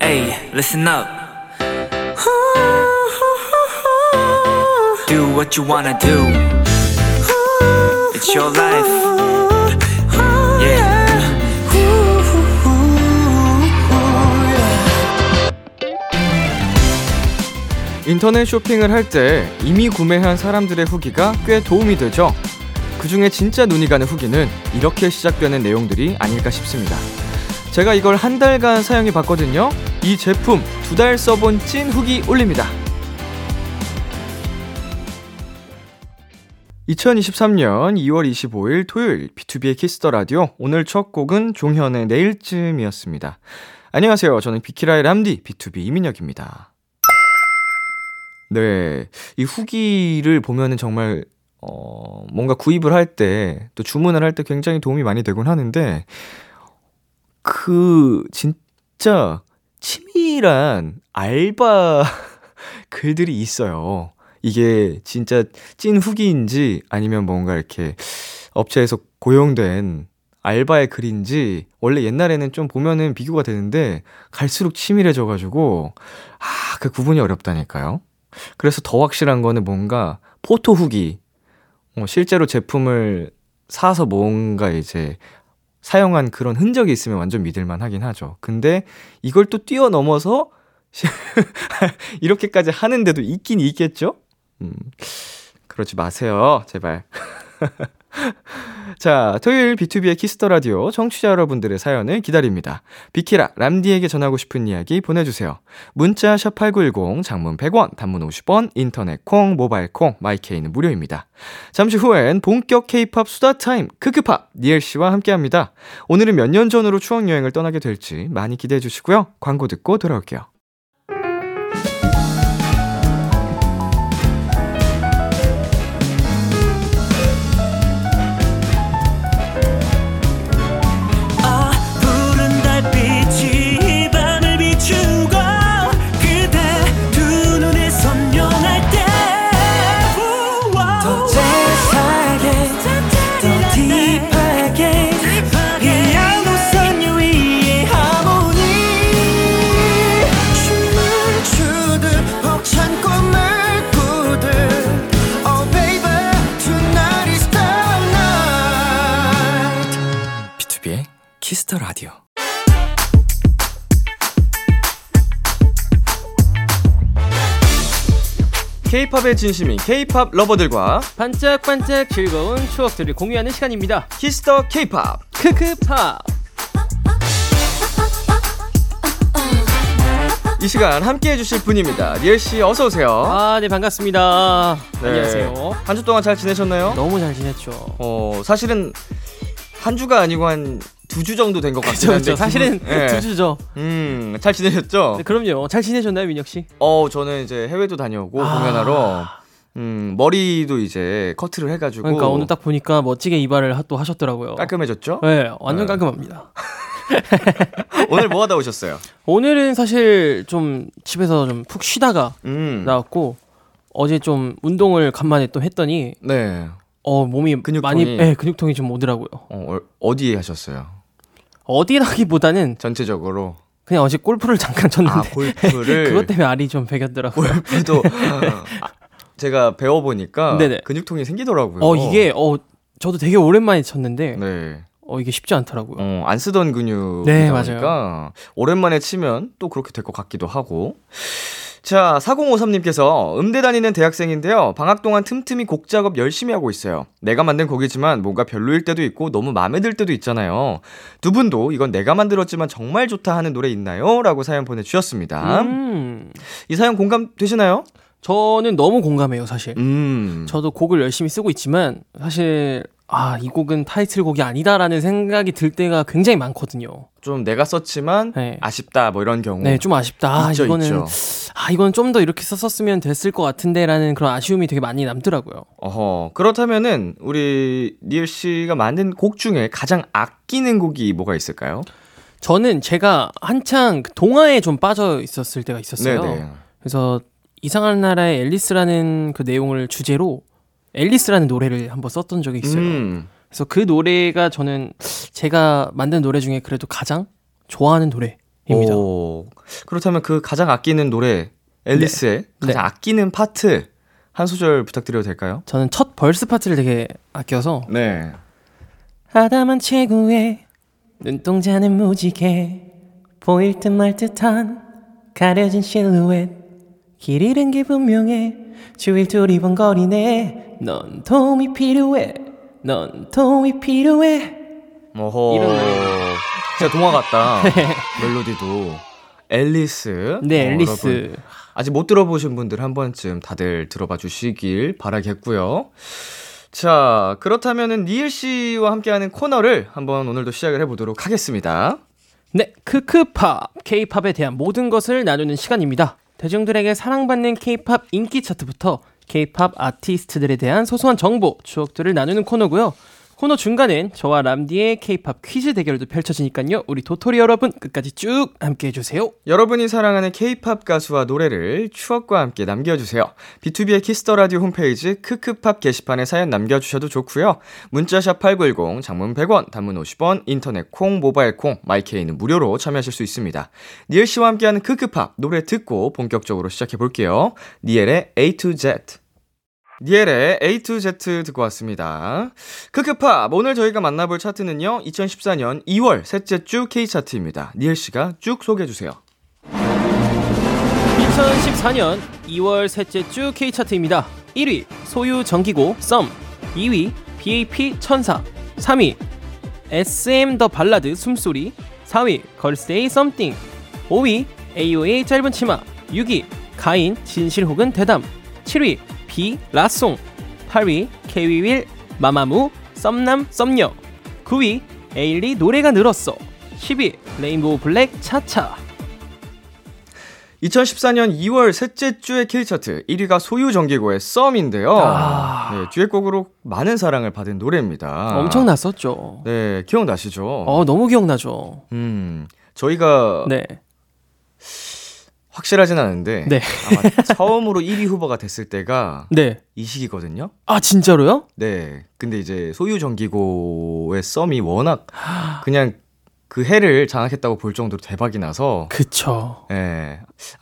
Hey, listen up. Do what you wanna do. It's your life. Yeah. 인터넷 쇼핑을 할 때 이미 구매한 사람들의 후기가 꽤 도움이 되죠. 그 중에 진짜 눈이 가는 후기는 이렇게 시작되는 내용들이 아닐까 싶습니다. 제가 이걸 한 달간 사용해 봤거든요. 이 제품 두 달 써본 찐 후기 올립니다. 2023년 2월 25일 토요일 B2B의 키스터 라디오 오늘 첫 곡은 종현의 내일쯤이었습니다. 안녕하세요. 저는 비키라의 람디 BTOB 이민혁입니다. 네. 이 후기를 보면은 정말, 어, 뭔가 구입을 할 때, 또 주문을 할 때 굉장히 도움이 많이 되곤 하는데, 그, 진짜, 치밀한 알바 글들이 있어요. 이게 진짜 찐 후기인지 아니면 뭔가 이렇게 업체에서 고용된 알바의 글인지 원래 옛날에는 좀 보면은 비교가 되는데 갈수록 치밀해져가지고 아, 그 구분이 어렵다니까요. 그래서 더 확실한 거는 뭔가 포토 후기. 어, 실제로 제품을 사서 뭔가 이제 사용한 그런 흔적이 있으면 완전 믿을만 하긴 하죠. 근데 이걸 또 뛰어넘어서 이렇게까지 하는데도 있긴 있겠죠? 음, 그러지 마세요. 제발. 자, 토요일 B2B의 키스터 라디오 청취자 여러분들의 사연을 기다립니다. 비키라 람디에게 전하고 싶은 이야기 보내 주세요. 문자 샵 #8910 장문 100원, 단문 50원, 인터넷 콩, 모바일 콩, my K는 무료입니다. 잠시 후엔 본격 K-팝 수다 타임 크크팝 니엘 씨와 함께 합니다. 오늘은 몇 년 전으로 추억 여행을 떠나게 될지 많이 기대해 주시고요. 광고 듣고 돌아올게요. Kiss the Radio. K-팝에 진심인 K-팝 lover들과 반짝반짝 즐거운 추억들을 공유하는 시간입니다. Kiss the K-팝. 크크팝. 이 시간 함께 해주실 분입니다. 니엘 씨 어서 오세요. 아, 네 반갑습니다. 네. 안녕하세요. 한 주 동안 잘 지내셨나요? 너무 잘 지냈죠. 어 사실은 한 주가 아니고 한 두 주 정도 된 것 같긴 한데. 그렇죠. 사실은 네. 두 주죠. 음 잘 지내셨죠? 네, 그럼요. 잘 지내셨나요, 민혁 씨? 어 저는 이제 해외도 다녀오고 아. 공연하러 음 머리도 이제 커트를 해가지고 그러니까 오늘 딱 보니까 멋지게 이발을 하- 또 하셨더라고요. 깔끔해졌죠? 네, 완전 네. 깔끔합니다. 오늘 뭐 하다 오셨어요? 오늘은 사실 좀 집에서 좀 푹 쉬다가 음. 나왔고 어제 좀 운동을 간만에 또 했더니 네. 어 몸이 근육통이. 많이 네, 근육통이 좀 오더라고요. 어, 어, 어디에 하셨어요? 어디라기보다는 전체적으로 그냥 어제 골프를 잠깐 아 쳤는데 골프를 그것 때문에 알이 좀 배겼더라고요. 골프도 아, 제가 배워 보니까 네네. 근육통이 생기더라고요. 어 이게 어 저도 되게 오랜만에 쳤는데 네. 어 이게 쉽지 않더라고요. 어, 안 쓰던 근육이다 네, 보니까 오랜만에 치면 또 그렇게 될 것 같기도 하고. 자, 4053님께서 음대 다니는 대학생인데요. 방학 동안 틈틈이 곡 작업 열심히 하고 있어요. 내가 만든 곡이지만 뭔가 별로일 때도 있고 너무 마음에 들 때도 있잖아요. 두 분도 이건 내가 만들었지만 정말 좋다 하는 노래 있나요? 라고 사연 보내주셨습니다. 음, 이 사연 공감되시나요? 저는 너무 공감해요 사실. 음. 저도 곡을 열심히 쓰고 있지만 사실 아 이 곡은 타이틀곡이 아니다라는 생각이 들 때가 굉장히 많거든요. 좀 내가 썼지만 네. 아쉽다 뭐 이런 경우. 네, 좀 아쉽다. 아, 있죠, 이거는 있죠. 아 이건 좀더 이렇게 썼었으면 됐을 것 같은데라는 그런 아쉬움이 되게 많이 남더라고요. 어허. 그렇다면은 우리 니엘 씨가 만든 곡 중에 가장 아끼는 곡이 뭐가 있을까요? 저는 제가 한창 그 동화에 좀 빠져 있었을 때가 있었어요. 네네. 그래서 이상한 나라의 앨리스라는 그 내용을 주제로 앨리스라는 노래를 한번 썼던 적이 있어요. 음. 그래서 그 노래가 저는 제가 만든 노래 중에 그래도 가장 좋아하는 노래입니다. 오, 그렇다면 그 가장 아끼는 노래 앨리스의 네. 가장 아끼는 파트 한 소절 부탁드려도 될까요? 저는 첫 verse 파트를 되게 아껴서 네. 하다만 최고의 눈동자는 무지개 보일 듯 말 듯한 가려진 실루엣 길 잃은 게 분명해 주위를 두리번거리네 넌 도움이 필요해 넌 도움이 필요해 어허. 이런 노래. 진짜 동화 같다. 멜로디도. 앨리스. 네 어, 앨리스 여러분, 아직 못 들어보신 분들 한 번쯤 다들 들어봐 주시길 바라겠고요. 자, 그렇다면은 니엘 씨와 함께하는 코너를 한번 오늘도 시작을 해보도록 하겠습니다. 네, 크크팝, K-팝에 대한 모든 것을 나누는 시간입니다. 대중들에게 사랑받는 K-팝 인기 차트부터 K-팝 아티스트들에 대한 소소한 정보, 추억들을 나누는 코너고요. 코너 중간엔 저와 람디의 K-팝 퀴즈 대결도 펼쳐지니까요. 우리 도토리 여러분 끝까지 쭉 함께 해주세요. 여러분이 사랑하는 K-팝 가수와 노래를 추억과 함께 남겨주세요. B2B의 키스터 라디오 홈페이지 크크팝 게시판에 사연 남겨주셔도 좋고요. 문자샵 #8910 장문 100원, 단문 50원, 인터넷 콩, 모바일 콩, my K는 무료로 참여하실 수 있습니다. 니엘 씨와 함께하는 크크팝 노래 듣고 본격적으로 시작해 볼게요. 니엘의 A to Z. 니엘의 A to Z 듣고 왔습니다. 크크팝 오늘 저희가 만나볼 차트는요. 2014년 2월 셋째 주 K 차트입니다. 니엘 씨가 쭉 소개해 주세요. 2014년 2월 셋째 주 K-차트입니다. 1위 소유 정기고 썸 2위 BAP 천사 3위 SM the Ballad 숨소리 4위 걸스데이 Something 5위 AOA 짧은 치마 6위 가인 진실 혹은 대담 7위 비 La Song 8위 케이윌 마마무 썸남 썸녀 9위 에일리 노래가 늘었어 10위 레인보우 블랙 차차 2014년 2월 셋째 주의 K차트 1위가 소유 정기고의 썸인데요. 아. 네, 듀엣곡으로 많은 사랑을 받은 노래입니다. 엄청났었죠. 네, 기억나시죠? 어, 너무 기억나죠. 음, 저희가 네. 확실하진 않은데 네. 아마 처음으로 1위 후보가 됐을 때가 네. 이 시기거든요. 아, 진짜로요? 네, 근데 이제 소유 정기고의 썸이 워낙 그냥 그 해를 장악했다고 볼 정도로 대박이 나서 그쵸. 예.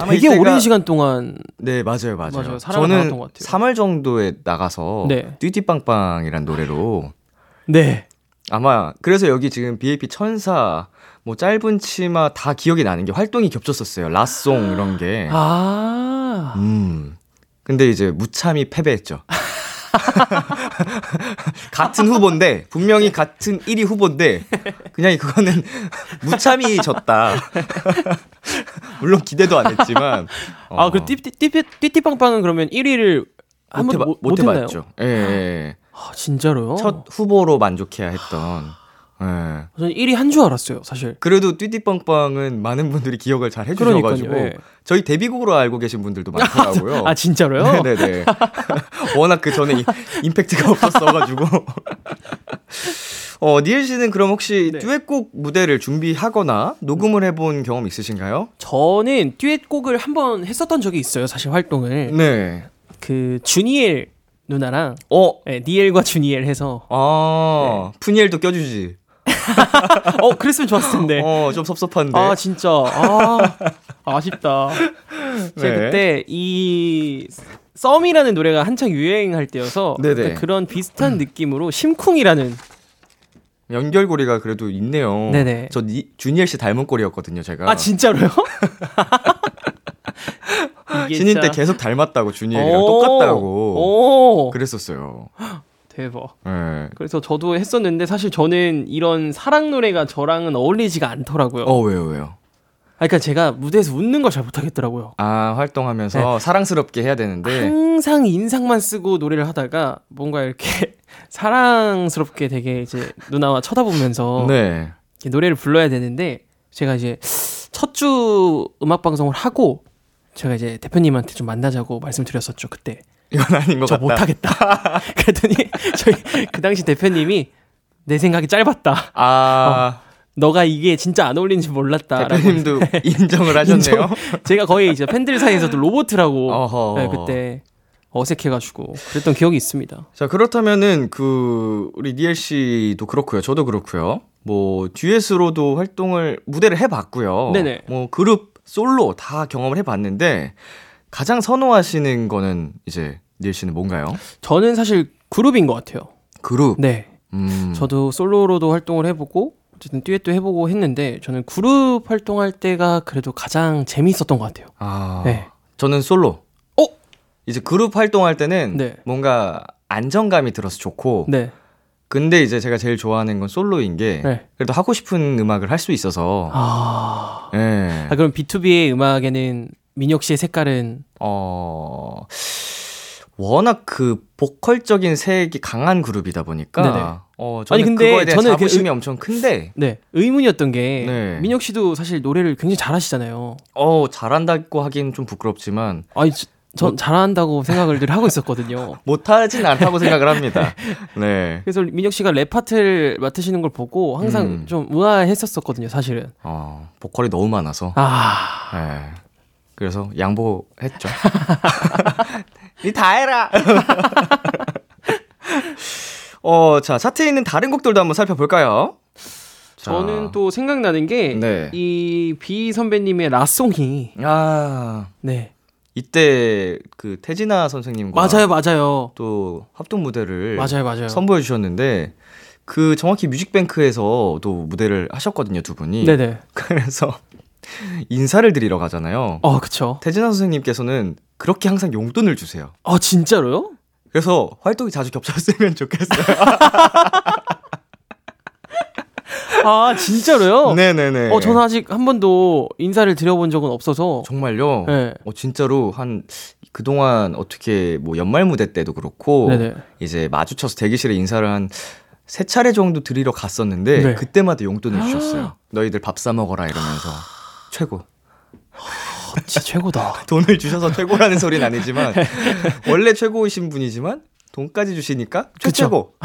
되게 이때가- 오랜 시간 동안 네, 맞아요, 맞아요. 맞아요. 저는 받았던 것 같아요. 3월 정도에 나가서 네. 띠띠빵빵이란 노래로 네. 아마 그래서 여기 지금 BAP 천사 뭐 짧은 치마 다 기억이 나는 게 활동이 겹쳤었어요. 라송 이런 게. 아. 음. 근데 이제 무참히 패배했죠. 같은 후보인데 분명히 같은 1위 후보인데 그냥 그거는 무참히 졌다. 물론 기대도 안 했지만 아, 그 띠띠 띠띠빵빵은 그러면 1위를 한번 못? 해봤죠. 예, 예. 아, 진짜로요? 첫 후보로 만족해야 했던. 예. 저는 1위 한 줄 알았어요, 사실. 그래도 띠띠빵빵은 많은 분들이 기억을 잘 해주셔가지고 예. 저희 데뷔곡으로 알고 계신 분들도 많더라고요. 아, 진짜로요? 네네. 워낙 그 전에 이- 임팩트가 없었어가지고. 어, 니엘 씨는 그럼 혹시 네. 듀엣곡 무대를 준비하거나 녹음을 해본 경험 있으신가요? 저는 듀엣곡을 한 번 했었던 적이 있어요, 사실 활동을. 네. 그 주니엘 누나랑 어, 네, 니엘과 주니엘 해서 아, 네. 푸니엘도 껴주지. 어, 그랬으면 좋았을 텐데. 어, 좀 섭섭한데. 아 진짜 아 아쉽다. 제가 네. 그때 이 썸이라는 노래가 한창 유행할 때여서. 그때 그런 비슷한 느낌으로 심쿵이라는 연결고리가 그래도 있네요. 네네. 저 니, 주니엘 씨 닮은 꼴이었거든요, 제가. 아 진짜로요? 신인 때 계속 닮았다고, 주니엘이랑 오, 똑같다고. 오 그랬었어요. 대박. 네. 그래서 저도 했었는데 사실 저는 이런 사랑 노래가 저랑은 어울리지가 않더라고요. 어, 왜요, 왜요? 아, 그러니까 제가 무대에서 웃는 걸 잘 못하겠더라고요. 아, 활동하면서 사랑스럽게 해야 되는데. 항상 인상만 쓰고 노래를 하다가 뭔가 이렇게 사랑스럽게 되게 이제 누나와 쳐다보면서 네. 노래를 불러야 되는데 제가 이제 첫 주 음악 방송을 하고 제가 이제 대표님한테 좀 만나자고 말씀드렸었죠 그때 이건 아닌 것 저 같다. 못하겠다 그랬더니 저희 그 당시 대표님이 내 생각이 짧았다 아, 너가 이게 진짜 안 어울리는지 몰랐다 대표님도 인정을 하셨네요. 제가 거의 이제 팬들 사이에서도 로보트라고. 네, 그때 어색해가지고 그랬던 기억이 있습니다. 자, 그렇다면은 그 우리 니엘 씨도 그렇고요. 저도 그렇고요. 뭐 듀엣으로도 활동을 무대를 해 봤고요. 네네. 뭐 그룹 솔로 다 경험을 해 봤는데 가장 선호하시는 거는 이제 니엘 씨는 뭔가요? 저는 사실 그룹인 것 같아요. 그룹. 네. 음. 저도 솔로로도 활동을 해보고 어쨌든 듀엣도 해보고 했는데 저는 그룹 활동할 때가 그래도 가장 재미있었던 것 같아요. 아. 네. 저는 솔로. 어? 이제 그룹 활동할 때는 네. 뭔가 안정감이 들어서 좋고 네. 근데 이제 제가 제일 좋아하는 건 솔로인 게 네. 그래도 하고 싶은 음악을 할 수 있어서 아. 예. 아 그럼 B2B의 음악에는 민혁 씨의 색깔은 어 워낙 그 보컬적인 색이 강한 그룹이다 보니까 네네. 어 저는 아니, 근데 그거에 대한 저는 그 자부심이 의- 엄청 큰데 네 의문이었던 게 네. 민혁 씨도 사실 노래를 굉장히 잘하시잖아요. 어 잘한다고 하기는 좀 부끄럽지만 아니 저- 전 뭐- 잘한다고 생각을 늘 하고 있었거든요. 못하진 않다고 생각을 합니다. 네. 그래서 민혁 씨가 랩 파트를 맡으시는 걸 보고 항상 음. 좀 우아했었었거든요, 사실은. 어 보컬이 너무 많아서 아, 네. 그래서 양보했죠. 니 다 해라. 어, 자, 차트에 있는 다른 곡들도 한번 살펴볼까요? 자. 저는 또 생각나는 게 네. 이비 선배님의 라송이 아, 네 이때 그 태진아 선생님과 맞아요, 맞아요, 또 합동 무대를 맞아요, 맞아요. 선보여 주셨는데 그 정확히 뮤직뱅크에서도 무대를 하셨거든요, 두 분이. 네네. 그래서 인사를 드리러 가잖아요. 어, 그쵸. 태진아 선생님께서는 그렇게 항상 용돈을 주세요. 아 진짜로요? 그래서 활동이 자주 겹쳤으면 좋겠어요. 아 진짜로요? 네네네. 어, 저는 아직 한 번도 인사를 드려본 적은 없어서. 정말요. 네. 어, 진짜로 한 그동안 어떻게 뭐 연말 무대 때도 그렇고 네네. 이제 마주쳐서 대기실에 인사를 한 세 차례 정도 드리러 갔었는데 네. 그때마다 용돈을 주셨어요. 너희들 밥 사 먹어라 이러면서 최고. 어, 진짜 최고다. 돈을 주셔서 최고라는 소리는 아니지만 원래 최고이신 분이지만 돈까지 주시니까. 최고.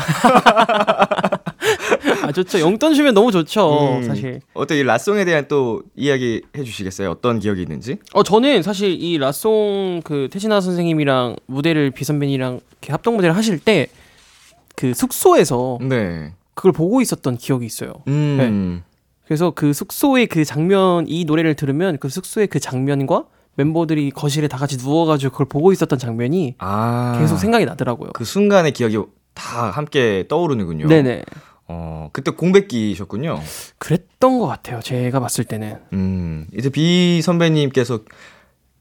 아 좋죠. 용돈 주면 너무 좋죠. 음, 사실. 어때 이 라송에 대한 또 이야기 해주시겠어요? 어떤 기억이 있는지? 어 저는 사실 이 라송 그 태진아 선생님이랑 무대를 비 선배님이랑 이렇게 합동 무대를 하실 때 그 숙소에서 네. 그걸 보고 있었던 기억이 있어요. 음. 그래서 그 숙소의 그 장면 이 노래를 들으면 그 숙소의 그 장면과 멤버들이 거실에 다 같이 누워가지고 그걸 보고 있었던 장면이 아. 계속 생각이 나더라고요. 그 순간의 기억이 다 함께 떠오르는군요. 네네. 어, 그때 공백기셨군요. 그랬던 것 같아요. 제가 봤을 때는. 음, 이제 비 선배님께서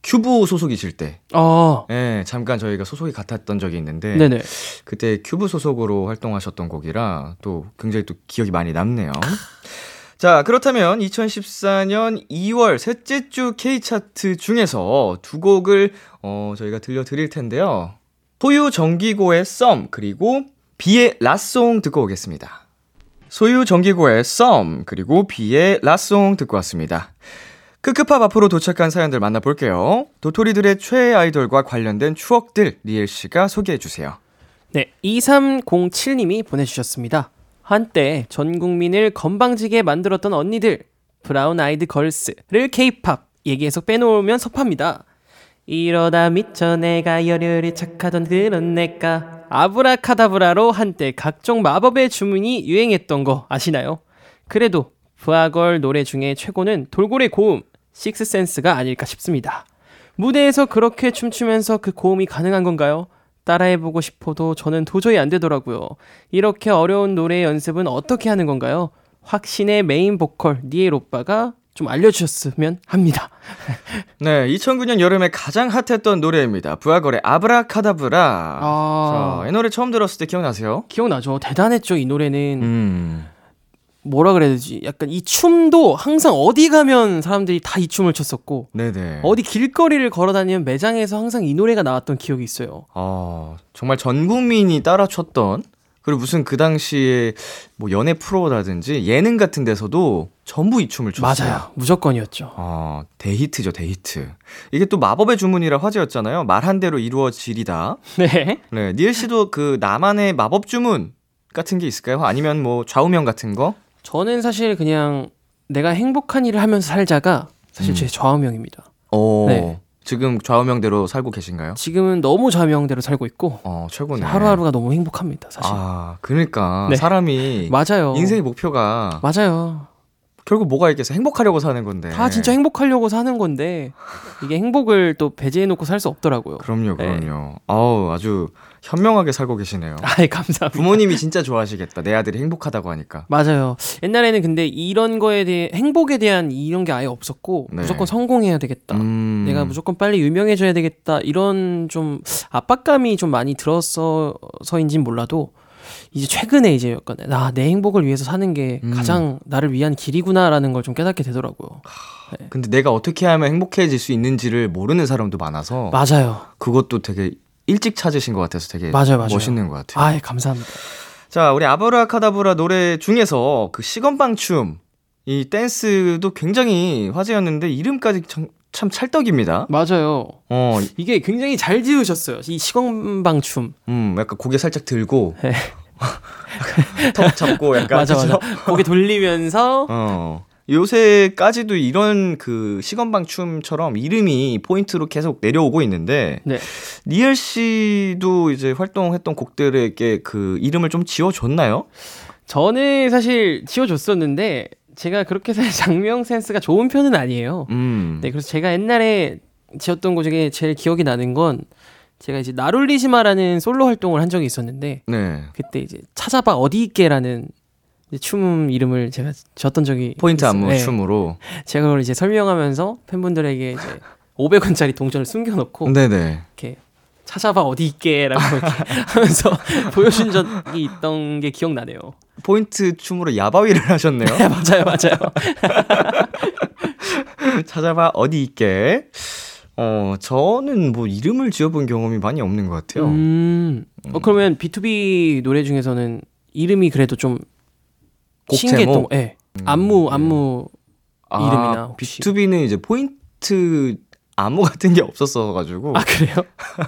큐브 소속이실 때, 아, 예, 잠깐 저희가 소속이 같았던 적이 있는데, 네네. 그때 큐브 소속으로 활동하셨던 곡이라 또 굉장히 또 기억이 많이 남네요. 자, 그렇다면 2014년 2월 셋째 주 K차트 중에서 두 곡을 어, 저희가 들려드릴 텐데요. 소유 정기고의 썸, 그리고 비의 La Song 듣고 오겠습니다. 소유 정기고의 썸, 그리고 비의 La Song 듣고 왔습니다. 크크팝 앞으로 도착한 사연들 만나볼게요. 도토리들의 최애 아이돌과 관련된 추억들 니엘 씨가 소개해 주세요. 네, 2307님이 보내주셨습니다. 한때 전 국민을 건방지게 만들었던 언니들, 브라운 아이드 걸스를 케이팝 얘기에서 빼놓으면 섭합니다. 이러다 미쳐 내가 열혈이 착하던 그런 내가 아브라카다브라로 한때 각종 마법의 주문이 유행했던 거 아시나요? 그래도 부하걸 노래 중에 최고는 돌고래 고음, 식스센스가 아닐까 싶습니다. 무대에서 그렇게 춤추면서 그 고음이 가능한 건가요? 따라해보고 싶어도 저는 도저히 안 되더라고요. 이렇게 어려운 노래 연습은 어떻게 하는 건가요? 확신의 메인 보컬 니엘 오빠가 좀 알려주셨으면 합니다. 네, 2009년 여름에 가장 핫했던 노래입니다. 부하걸의 아브라카다브라. 아. 자, 이 노래 처음 들었을 때 기억나세요? 기억나죠? 대단했죠, 이 노래는. 음. 뭐라 그래야 되지? 약간 이 춤도 항상 어디 가면 사람들이 다 이 춤을 췄었고, 네네. 어디 길거리를 걸어 다니면 매장에서 항상 이 노래가 나왔던 기억이 있어요. 어, 정말 전 국민이 따라 췄던 그리고 무슨 그 당시에 뭐 연애 프로라든지 예능 같은 데서도 전부 이 춤을 췄어요. 맞아요. 무조건이었죠. 어, 대히트죠, 대히트. 이게 또 마법의 주문이라 화제였잖아요. 말한 대로 이루어지리다. 네. 네, 니엘 씨도 그 나만의 마법 주문 같은 게 있을까요? 아니면 뭐 좌우명 같은 거? 저는 사실 그냥 내가 행복한 일을 하면서 살자가 사실 음. 제 좌우명입니다. 어, 네. 지금 좌우명대로 살고 계신가요? 지금은 너무 좌명대로 살고 있고 어, 최고네. 하루하루가 너무 행복합니다, 사실. 아, 그러니까 네. 사람이 맞아요. 인생의 목표가 맞아요. 결국 뭐가 있겠어? 행복하려고 사는 건데. 다 진짜 행복하려고 사는 건데 이게 행복을 또 배제해 놓고 살 수 없더라고요. 그럼요, 네. 그럼요. 아우, 아주 현명하게 살고 계시네요. 아이 감사합니다. 부모님이 진짜 좋아하시겠다. 내 아들이 행복하다고 하니까. 맞아요. 옛날에는 근데 이런 거에 대해 행복에 대한 이런 게 아예 없었고 네. 무조건 성공해야 되겠다. 음. 내가 무조건 빨리 유명해져야 되겠다. 이런 좀 압박감이 좀 많이 들었어서인진 몰라도 이제 최근에 이제 약간 나내 행복을 위해서 사는 게 음. 가장 나를 위한 길이구나라는 걸 좀 깨닫게 되더라고요. 근데 내가 어떻게 하면 행복해질 수 있는지를 모르는 사람도 많아서 맞아요. 그것도 되게 일찍 찾으신 것 같아서 되게 맞아요, 맞아요. 멋있는 것 같아요. 아, 감사합니다. 자, 우리 아브라카다브라 노래 중에서 그 시건방 춤, 이 댄스도 굉장히 화제였는데 이름까지 참, 참 찰떡입니다. 맞아요. 어, 이게 굉장히 잘 지으셨어요. 이 시건방 춤. 음, 약간 고개 살짝 들고 네. 턱 잡고 약간 맞아? 맞아. 고개 돌리면서 어. 요새까지도 이런 그 시건방 춤처럼 이름이 포인트로 계속 내려오고 있는데 네. 니엘 씨도 이제 활동했던 곡들에게 그 이름을 좀 지어줬나요? 저는 사실 지어줬었는데 제가 그렇게 사실 작명 센스가 좋은 편은 아니에요. 음. 네, 그래서 제가 옛날에 지었던 것 중에 제일 기억이 나는 건 제가 이제 날 울리지마라는 솔로 활동을 한 적이 있었는데 네. 그때 이제 찾아봐 어디 있게라는 춤 이름을 제가 지었던 적이 포인트 있어요. 안무 네. 춤으로. 제가 그걸 이제 설명하면서 팬분들에게 이제 500원짜리 동전을 숨겨놓고 네네. 이렇게 찾아봐 어디 있게라고 하면서 보여준 적이 있던 게 기억나네요. 포인트 춤으로 야바위를 하셨네요. 네, 맞아요, 맞아요. 찾아봐 어디 있게. 어 저는 뭐 이름을 지어본 경험이 많이 없는 것 같아요. 음, 어, 그러면 B2B 노래 중에서는 이름이 그래도 좀곡 신기했던 예. 안무, 네. 안무 이름이나 혹시. B2B는 이제 포인트 안무 같은 게 없었어가지고 아 그래요?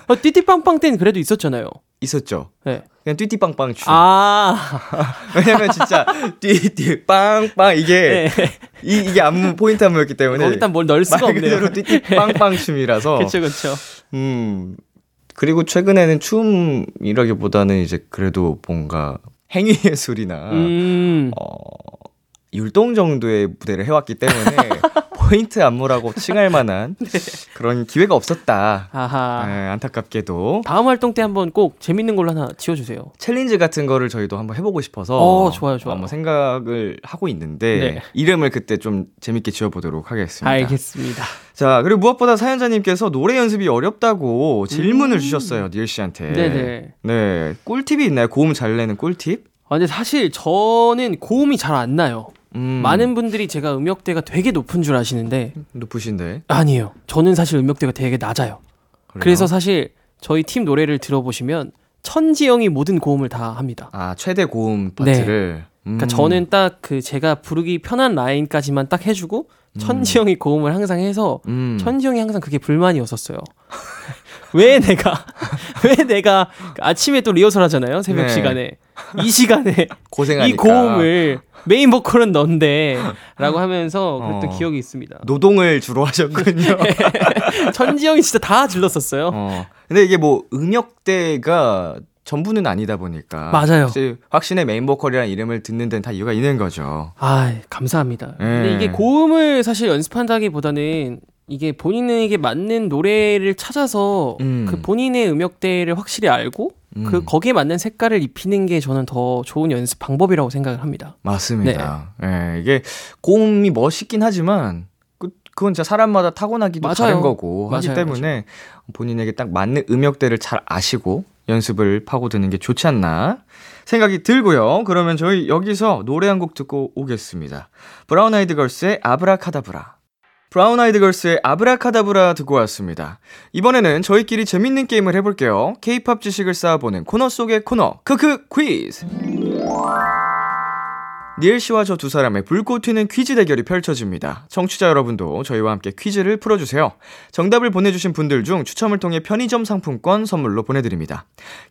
어, 띠띠빵빵 때는 그래도 있었잖아요. 있었죠. 네. 그냥 띠띠빵빵 춤. 아, 왜냐면 진짜 띠띠빵빵 이게 네. 이, 이게 안무 포인트 안무였기 때문에 일단 뭘 넣을 수가 말 없네요. 그대로 띠띠빵빵 춤이라서. 그렇죠, 그렇죠. 음. 그리고 최근에는 춤이라기보다는 이제 그래도 뭔가 행위 예술이나 음, 어, 율동 정도의 무대를 해왔기 때문에 포인트 안무라고 칭할 만한 그런 기회가 없었다. 네. 아하. 네, 안타깝게도 다음 활동 때 한번 꼭 재밌는 걸로 하나 지어주세요. 챌린지 같은 거를 저희도 한번 해보고 싶어서 어, 좋아요, 좋아요. 한번 생각을 하고 있는데 네. 이름을 그때 좀 재밌게 지어보도록 하겠습니다. 알겠습니다. 자 그리고 무엇보다 사연자님께서 노래 연습이 어렵다고 질문을 주셨어요 니엘 씨한테. 음. 네네. 네 꿀팁이 있나요? 고음 잘 내는 꿀팁? 아, 근데 사실 저는 고음이 잘 안 나요. 음, 많은 분들이 제가 음역대가 되게 높은 줄 아시는데 높으신데. 아니에요. 저는 사실 음역대가 되게 낮아요. 그래요? 그래서 사실 저희 팀 노래를 들어보시면 천지영이 모든 고음을 다 합니다. 아 최대 고음 네. 파트를. 그러니까 음. 저는 딱 그 제가 부르기 편한 라인까지만 딱 해주고 천지영이 고음을 항상 해서 음. 천지영이 항상 그게 불만이었었어요. 왜 내가 왜 내가 그 아침에 또 리허설 하잖아요 새벽 네. 시간에 이 시간에 고생하니까 이 고음을 메인 보컬은 넌데라고 하면서 그랬던 어. 기억이 있습니다. 노동을 주로 하셨군요. 천지 형이 진짜 다 질렀었어요. 어. 근데 이게 뭐 음역대가 전부는 아니다 보니까 맞아요. 확신의 메인 보컬이라는 이름을 듣는 데는 다 이유가 있는 거죠. 아 감사합니다. 근데 네. 이게 고음을 사실 연습한다기보다는 이게 본인에게 맞는 노래를 찾아서 음. 그 본인의 음역대를 확실히 알고 음. 그 거기에 맞는 색깔을 입히는 게 저는 더 좋은 연습 방법이라고 생각을 합니다. 맞습니다. 예, 이게 고음이 멋있긴 하지만 그, 그건 진짜 사람마다 타고나기도 맞아요. 다른 거고 하기 맞아요, 때문에 본인에게 딱 맞는 음역대를 잘 아시고 연습을 파고드는 게 좋지 않나 생각이 들고요. 그러면 저희 여기서 노래 한 곡 듣고 오겠습니다. 브라운 아이드 걸스의 아브라카다브라. 브라운 아이드 걸스의 아브라카다브라 듣고 왔습니다. 이번에는 저희끼리 재밌는 게임을 해볼게요. 케이팝 지식을 쌓아보는 코너 속의 코너, 크크 퀴즈! 니엘 씨와 저 두 사람의 불꽃 튀는 퀴즈 대결이 펼쳐집니다. 청취자 여러분도 저희와 함께 퀴즈를 풀어주세요. 정답을 보내주신 분들 중 추첨을 통해 편의점 상품권 선물로 보내드립니다.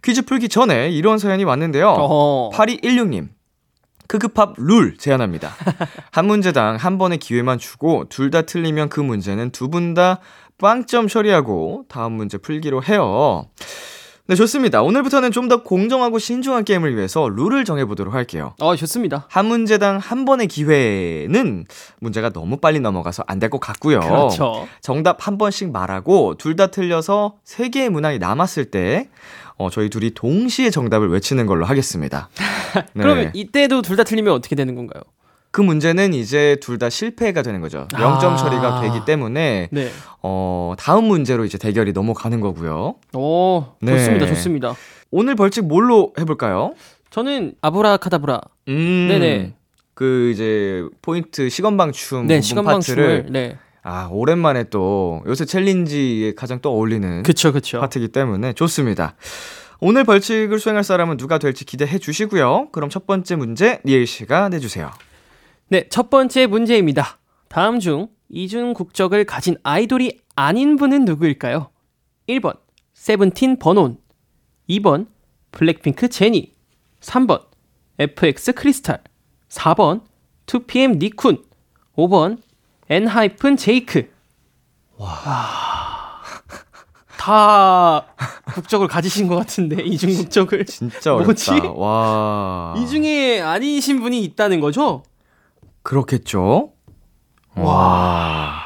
퀴즈 풀기 전에 이런 사연이 왔는데요. 어. 8216님. 크크팝 룰 제안합니다. 한 문제당 한 번의 기회만 주고 둘 다 틀리면 그 문제는 두 분 다 빵점 처리하고 다음 문제 풀기로 해요. 네, 좋습니다. 오늘부터는 좀 더 공정하고 신중한 게임을 위해서 룰을 정해보도록 할게요. 어, 좋습니다. 한 문제당 한 번의 기회는 문제가 너무 빨리 넘어가서 안 될 것 같고요. 그렇죠. 정답 한 번씩 말하고 둘 다 틀려서 세 개의 문항이 남았을 때 어, 저희 둘이 동시에 정답을 외치는 걸로 하겠습니다. 네. 그러면 이때도 둘 다 틀리면 어떻게 되는 건가요? 그 문제는 이제 둘 다 실패가 되는 거죠. 0점 아. 처리가 되기 때문에 네. 어, 다음 문제로 이제 대결이 넘어가는 거고요. 오, 네. 좋습니다. 좋습니다. 오늘 벌칙 뭘로 해 볼까요? 저는 아브라카다브라. 음, 네네. 그 이제 포인트 시건방춤 네, 부분 시간방 파트를 춤을. 네. 아 오랜만에 또 요새 챌린지에 가장 또 어울리는 그쵸, 그쵸. 파트이기 때문에 좋습니다. 오늘 벌칙을 수행할 사람은 누가 될지 기대해 주시고요. 그럼 첫 번째 문제 니엘 씨가 내주세요. 네, 첫 번째 문제입니다. 다음 중 이중 국적을 가진 아이돌이 아닌 분은 누구일까요? 1번 세븐틴 버논 2번 블랙핑크 제니 3번 FX 크리스탈 4번 2PM 닉쿤 5번 엔하이픈 제이크 와... 다 국적을 가지신 것 같은데 이중 국적을 진짜 뭐지? 어렵다. 와. 이 중에 아니신 분이 있다는 거죠? 그렇겠죠? 와.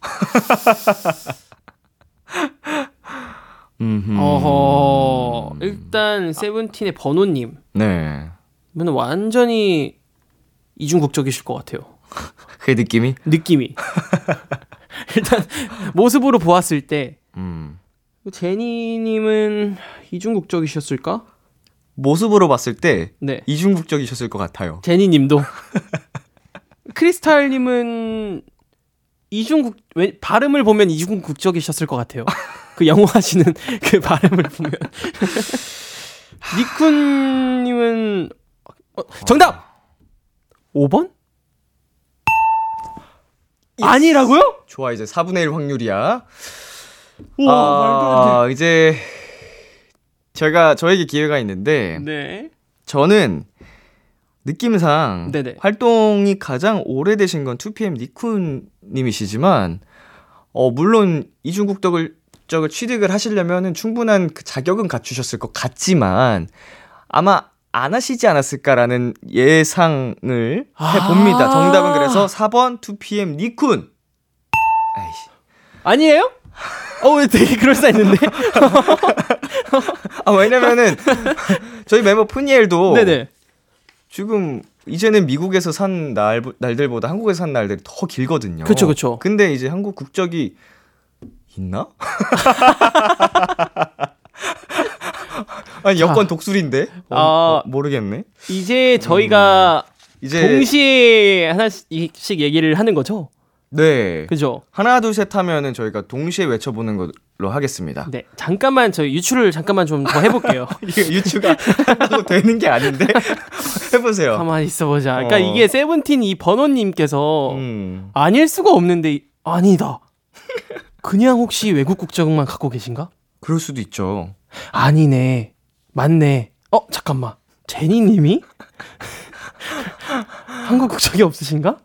어허. 일단 세븐틴의 번호님. 네. 은 완전히 이중 국적이실 것 같아요. 그 느낌이? 느낌이. 일단 모습으로 보았을 때 음. 제니님은 이중 국적이셨을까? 모습으로 봤을 때 네. 이중국적이셨을 것 같아요. 제니님도. 크리스탈님은 이중국 왜 발음을 보면 이중 국적이셨을 것 같아요. 그 영어 하시는 그 발음을 보면. 니쿤님은 어, 정답 5번? 아니라고요? 좋아, 이제 4분의 1 확률이야. 우와 말도 안 아, 이제 제가 저에게 기회가 있는데 돼. 네. 저는 느낌상 네네. 활동이 가장 오래되신 건 2PM 니쿤 님이시지만 어 물론 이중국적을 적을 취득을 하시려면은 충분한 그 자격은 갖추셨을 것 같지만 아마 안 하시지 않았을까라는 예상을 해 봅니다. 아. 정답은 그래서 4번 2PM 니쿤. 아이씨. 아니에요? 어, 왜 되게 그럴싸했는데? 아 왜냐면은 저희 멤버 푸니엘도 네네. 지금 이제는 미국에서 산 날, 날들보다 한국에서 산 날들이 더 길거든요. 그쵸, 그쵸. 근데 이제 한국 국적이 있나? 아니 여권 독수리인데? 어, 아. 어, 모르겠네. 이제 저희가 이제 동시에 하나씩 얘기를 하는 거죠? 네 그죠? 하나 둘 셋 하면은 저희가 동시에 외쳐보는 걸 로 하겠습니다. 네. 잠깐만, 저 유추를 잠깐만 좀 더 해볼게요. 이게 유추가 되는 게 아닌데 해보세요. 가만히 있어보자. 그러니까 어. 이게 세븐틴 이 번호님께서 음. 아닐 수가 없는데, 아니다. 그냥 혹시 외국 국적만 갖고 계신가? 그럴 수도 있죠. 아니네. 맞네. 어, 잠깐만. 제니님이? 한국 국적이 없으신가?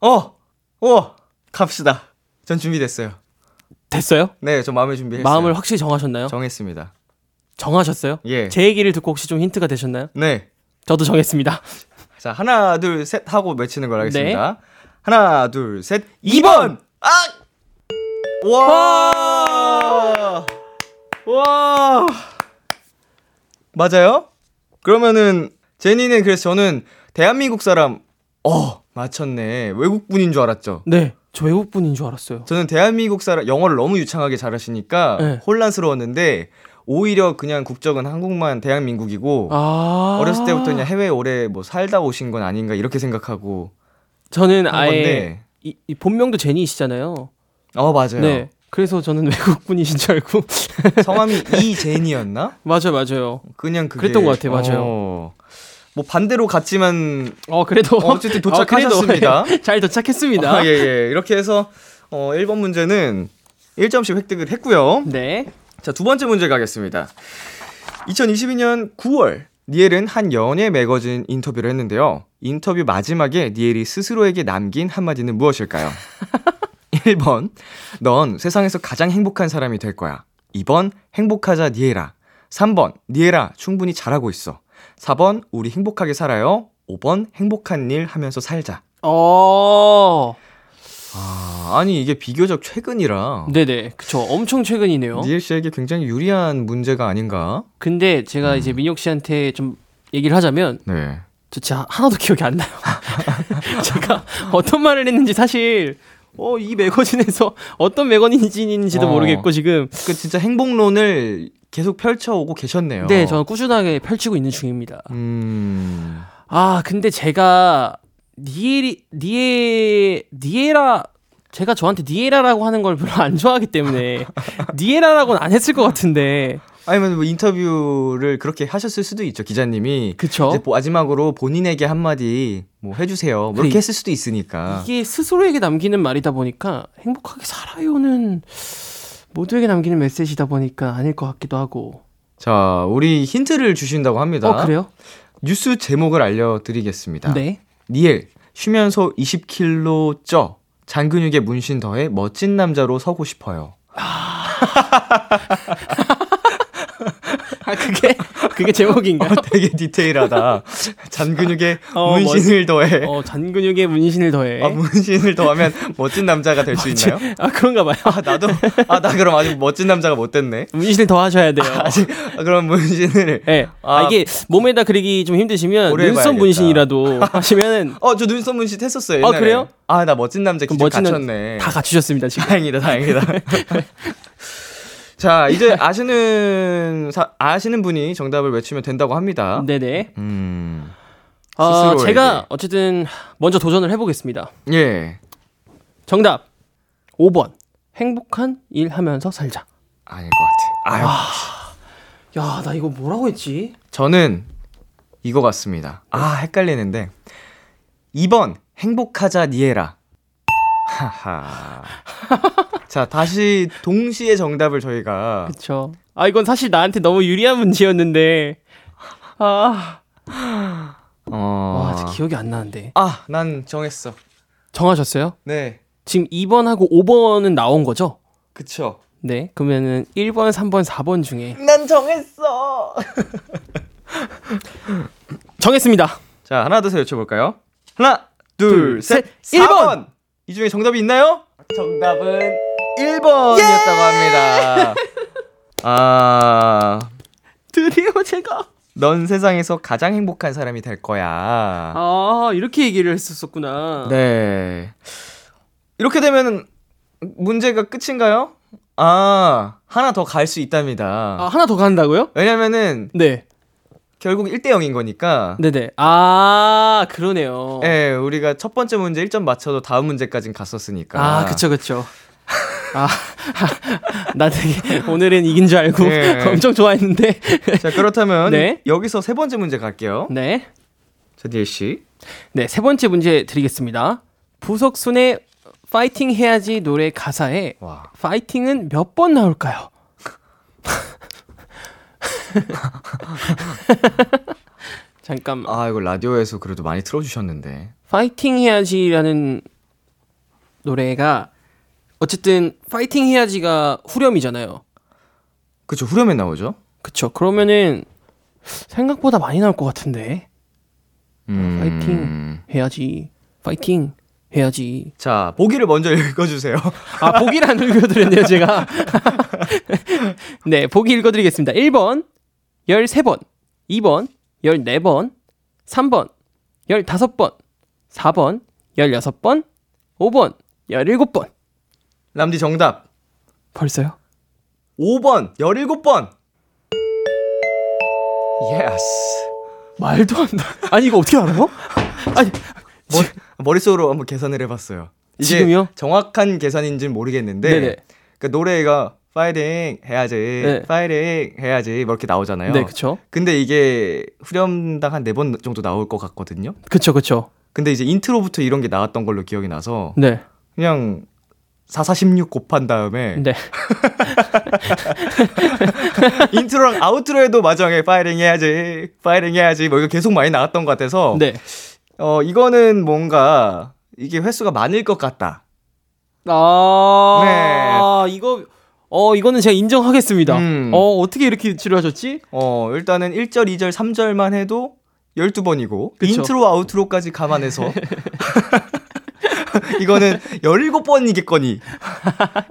어, 어, 갑시다. 전 준비됐어요. 됐어요? 네, 저 마음의 준비 했어요. 마음을 확실히 정하셨나요? 정했습니다. 정하셨어요? 예. 제 얘기를 듣고 혹시 좀 힌트가 되셨나요? 네. 저도 정했습니다. 자, 하나, 둘, 셋 하고 외치는 걸 하겠습니다. 네. 하나, 둘, 셋. 2번! 2번! 아! 와! 와! 맞아요? 그러면은 제니는 그래서 저는 대한민국 사람 어, 맞췄네. 외국분인 줄 알았죠. 네, 저 외국 분인 줄 알았어요. 저는 대한민국 사람 영어를 너무 유창하게 잘하시니까 네. 혼란스러웠는데 오히려 그냥 국적은 한국만 대한민국이고 아. 어렸을 때부터 그냥 해외 오래 뭐 살다 오신 건 아닌가 이렇게 생각하고 저는 한 아예. 이, 이 본명도 제니이시잖아요. 어 맞아요. 네. 그래서 저는 외국 분이신 줄 알고. 성함이 이제니였나? 맞아요, 맞아요. 그냥 그게 그랬던 것 같아요, 맞아요. 어, 뭐 반대로 갔지만 어, 그래도 어쨌든 어, 그래도 도착하셨습니다. 잘 도착했습니다. 아, 예, 예. 이렇게 해서 어 1번 문제는 1점씩 획득을 했고요. 네. 자, 두 번째 문제 가겠습니다. 2022년 9월 니엘은 한 연예 매거진 인터뷰를 했는데요. 인터뷰 마지막에 니엘이 스스로에게 남긴 한마디는 무엇일까요? 1번, 넌 세상에서 가장 행복한 사람이 될 거야. 2번, 행복하자 니에라. 3번, 니에라 충분히 잘하고 있어. 4번, 우리 행복하게 살아요. 5번, 행복한 일 하면서 살자. 어. 아, 아니 이게 비교적 최근이라 네네. 그쵸. 엄청 최근이네요. 니엘 씨에게 굉장히 유리한 문제가 아닌가? 근데 제가 이제 민혁 씨한테 좀 얘기를 하자면 네. 저 진짜 하나도 기억이 안 나요. 제가 어떤 말을 했는지 사실 어, 이 매거진에서 어떤 매거진인지도 어. 모르겠고 지금 그 진짜 행복론을 계속 펼쳐오고 계셨네요. 네, 저는 꾸준하게 펼치고 있는 중입니다. 음. 아, 근데 제가 니엘이 니에 니엘아 제가 저한테 니엘아라고 하는 걸 별로 안 좋아하기 때문에 니엘아라고는 안 했을 것 같은데. 아니면 뭐 인터뷰를 그렇게 하셨을 수도 있죠. 기자님이 그쵸? 이제 마지막으로 본인에게 한마디 뭐 해주세요. 뭐 이렇게 그래. 했을 수도 있으니까. 이게 스스로에게 남기는 말이다 보니까 행복하게 살아요는 모두에게 남기는 메시지다 보니까 아닐 것 같기도 하고. 자, 우리 힌트를 주신다고 합니다. 어, 그래요? 뉴스 제목을 알려드리겠습니다. 네. 니엘 쉬면서 20kg 쪄 잔근육에 문신 더해 멋진 남자로 서고 싶어요. 아, 그게 그게 제목인가요? 되게 디테일하다. 잔근육에 어, 문신을 더해. 어, 잔근육에 문신을 더해. 아, 문신을 더하면 멋진 남자가 될 수 있나요? 아, 그런가 봐요. 아, 나도, 아, 나 그럼 아직 멋진 남자가 못 됐네. 문신을 더 하셔야 돼요. 아 직, 아, 그럼 문신을. 네. 아, 아, 이게 몸에다 그리기 좀 힘드시면 눈썹 해봐야겠다. 문신이라도 하시면은 어, 저 눈썹 문신 했었어요. 아, 옛날에. 그래요? 아, 나 멋진 남자 기준 멋진 남- 갖췄네. 다 갖추셨습니다, 지금. 다행이다, 다행이다. 자, 이제 아시는, 사- 아시는 분이 정답을 외치면 된다고 합니다. 네네. 음. 아, 스스로에게. 제가 어쨌든 먼저 도전을 해보겠습니다. 예. 정답 5번 행복한 일 하면서 살자. 아닐 것 같아. 아유. 야, 나 이거 뭐라고 했지? 저는 이거 같습니다. 아, 헷갈리는데. 2번, 행복하자 니에라. 하하. 자, 다시 동시에 정답을 저희가. 그쵸. 아, 이건 사실 나한테 너무 유리한 문제였는데. 아, 어. 와, 기억이 안 나는데. 아, 난 정했어. 정하셨어요? 네. 지금 2번하고 5번은 나온 거죠? 그쵸. 네. 그러면은 1번, 3번, 4번 중에 난 정했어. 정했습니다. 자, 하나, 둘, 셋 외쳐볼까요? 하나, 둘, 둘, 셋, 셋, 4번! 이 중에 정답이 있나요? 정답은 1번이었다고 합니다. 아, 드디어 제가 넌 세상에서 가장 행복한 사람이 될 거야. 아, 이렇게 얘기를 했었구나. 네. 이렇게 되면 문제가 끝인가요? 아, 하나 더 갈 수 있답니다. 아, 하나 더 간다고요? 왜냐면은 네. 결국 1대 0인 거니까. 네네. 아, 그러네요. 예, 우리가 첫 번째 문제 1점 맞춰도 다음 문제까진 갔었으니까. 아, 그쵸, 그쵸. 아, 나 되게 오늘은 이긴 줄 알고 네. 엄청 좋아했는데. 자, 그렇다면 네. 여기서 세 번째 문제 갈게요. 네. 자, 디엘 씨. 네, 세 번째 문제 드리겠습니다. 부석순의 파이팅 해야지 노래 가사에 와. 파이팅은 몇 번 나올까요? 잠깐만. 아, 이거 라디오에서 그래도 많이 틀어 주셨는데. 파이팅 해야지라는 노래가 어쨌든 파이팅 해야지가 후렴이잖아요. 그쵸, 후렴에 나오죠? 그쵸. 그러면은 생각보다 많이 나올 것 같은데. 음. 파이팅 해야지. 파이팅 해야지. 자, 보기를 먼저 읽어 주세요. 아, 보기를 안 읽어드렸네요, 제가. 네, 보기 읽어드리겠습니다. 1번, 13번, 2번, 14번, 3번, 15번, 4번, 16번, 5번, 17번. 람디 정답. 벌써요? 5번, 17번. Yes. 말도 안 돼. 아니, 이거 어떻게 알아요? 아니, 머리, 머릿속으로 한번 계산을 해봤어요. 이게 지금요? 정확한 계산인지는 모르겠는데, 네네. 그 노래가 파이팅 해야지, 네. 파이팅 해야지 뭐 이렇게 나오잖아요. 네, 그쵸. 근데 이게 후렴당 한 네 번 정도 나올 것 같거든요. 그쵸, 그쵸. 근데 이제 intro부터 이런 게 나왔던 걸로 기억이 나서 네. 그냥 4 4 16 곱한 다음에 네. intro랑 outro에도 마지막에 파이팅 해야지, 파이팅 해야지 뭐 이거 계속 많이 나왔던 것 같아서 네. 어 이거는 뭔가 이게 횟수가 많을 것 같다. 아, 이거 어 이거는 제가 인정하겠습니다. 음. 어 어떻게 이렇게 추리하셨지? 어, 일단은 1절, 2절, 3절만 해도 12번이고 그쵸. intro outro까지 감안해서 이거는 17번이겠거니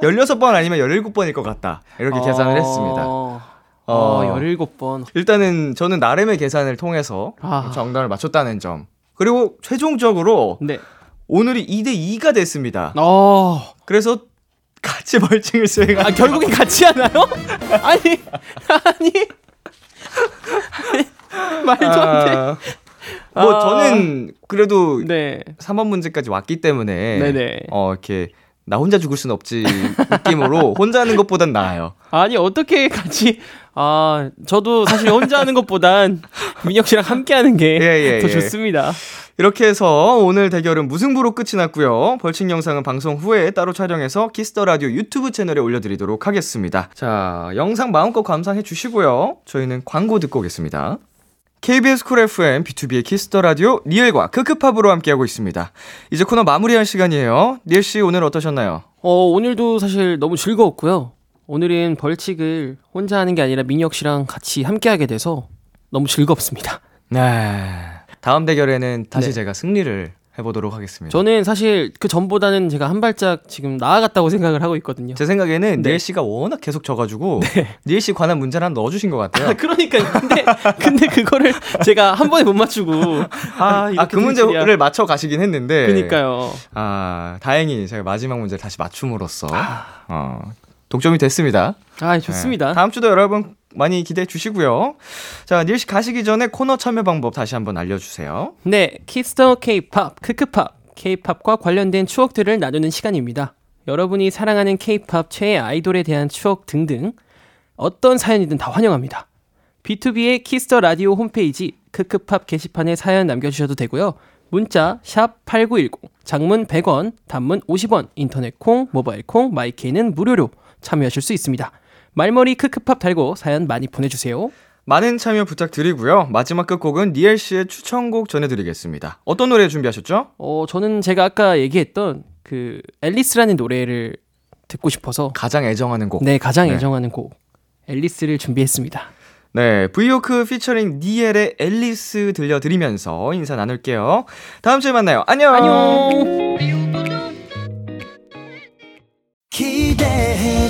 16번 아니면 17번일 것 같다 이렇게 계산을 했습니다 어, 어. 어 17번. 일단은 저는 나름의 계산을 통해서 아. 정답을 맞췄다는 점 그리고 최종적으로 네. 오늘이 2대2가 됐습니다 어. 그래서 같이 벌칙을 수행한 아 결국엔 같이 하나요? 아니 아니 말도 안 돼. 아, 뭐 아. 저는 그래도 네. 3번 문제까지 왔기 때문에 네네. 어 이렇게 나 혼자 죽을 순 없지 느낌으로 혼자 하는 것보단 나아요. 아니 어떻게 같이 아 저도 사실 혼자 하는 것보단 민혁 씨랑 함께 하는 게 더 예, 예, 예. 좋습니다. 이렇게 해서 오늘 대결은 무승부로 끝이 났고요. 벌칙 영상은 방송 후에 따로 촬영해서 Kiss the Radio 유튜브 채널에 올려드리도록 하겠습니다. 자, 영상 마음껏 감상해 주시고요. 저희는 광고 듣고 오겠습니다. KBS 쿨 FM B2B의 키스터 라디오 니엘과 크크팝으로 함께하고 있습니다. 이제 코너 마무리할 시간이에요. 니엘 씨 오늘 어떠셨나요? 어 오늘도 사실 너무 즐거웠고요. 오늘은 벌칙을 혼자 하는 게 아니라 민혁 씨랑 같이 함께 하게 돼서 너무 즐겁습니다. 네. 다음 대결에는 다시 네. 제가 승리를 해보도록 하겠습니다. 저는 사실 그 전보다는 제가 한 발짝 지금 나아갔다고 생각을 하고 있거든요. 제 생각에는 네. 니엘 씨가 워낙 계속 져가지고 니엘 씨 관한 문제를 하나 넣어주신 것 같아요. 아, 그러니까 근데 근데 그거를 제가 한 번에 못 맞추고 아 이렇게 아, 그 문제를 맞춰 가시긴 했는데. 그니까요. 아, 다행히 제가 마지막 문제를 다시 맞춤으로써 어, 동점이 됐습니다. 아 좋습니다. 네. 다음 주도 여러분 많이 기대해 주시고요. 자, 니엘 씨 가시기 전에 코너 참여 방법 다시 한번 알려주세요. 네, Kiss the K-팝, 크크팝, K-팝과 관련된 추억들을 나누는 시간입니다. 여러분이 사랑하는 K-팝 최애 아이돌에 대한 추억 등등 어떤 사연이든 다 환영합니다. B2B의 키스터 라디오 홈페이지 크크팝 게시판에 사연 남겨주셔도 되고요. 문자 샵 #8910 장문 100원, 단문 50원, 인터넷 콩, 모바일 콩, 마이 K는 무료로 참여하실 수 있습니다. 말머리 크크팝 달고 사연 많이 보내주세요. 많은 참여 부탁드리고요. 마지막 끝곡은 니엘 씨의 추천곡 전해드리겠습니다. 어떤 노래 준비하셨죠? 어, 저는 제가 아까 얘기했던 그 앨리스라는 노래를 듣고 싶어서 가장 애정하는 곡. 네, 가장 네. 애정하는 곡 앨리스를 준비했습니다. 네, 브이오크 피처링 니엘의 앨리스 들려드리면서 인사 나눌게요. 다음 주에 만나요. 안녕. 안녕. 기대해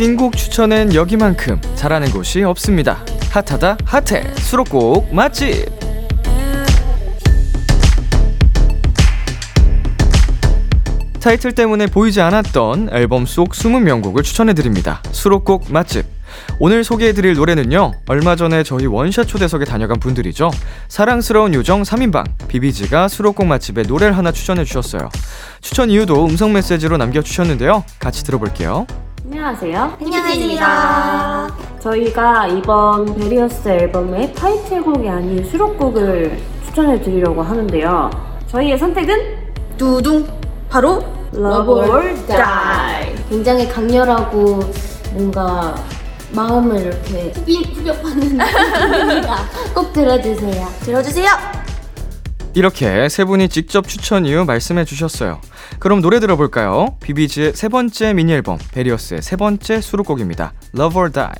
띵곡 추천엔 여기만큼 잘하는 곳이 없습니다. 핫하다 핫해 수록곡 맛집. 타이틀 때문에 보이지 않았던 앨범 속 숨은 명곡을 추천해드립니다. 수록곡 맛집. 오늘 소개해드릴 노래는요, 얼마 전에 저희 원샷 초대석에 다녀간 분들이죠. 사랑스러운 요정 3인방, 비비지가 수록곡 맛집에 노래를 하나 추천해주셨어요. 추천 이유도 음성 메시지로 남겨주셨는데요. 같이 들어볼게요. 안녕하세요. 안녕하세요. 저희가 이번 베리어스 앨범의 타이틀곡이 아닌 수록곡을 추천해 드리려고 하는데요. 저희의 선택은 두둥 바로 Love or Die. 굉장히 강렬하고 뭔가 마음을 이렇게 후빈 후벼파는 곡입니다. 꼭 들어주세요. 들어주세요. 이렇게 세 분이 직접 추천 이유 말씀해 주셨어요. 그럼 노래 들어볼까요? 비비지의 세 번째 미니 앨범, 베리어스의 세 번째 수록곡입니다. Love or Die.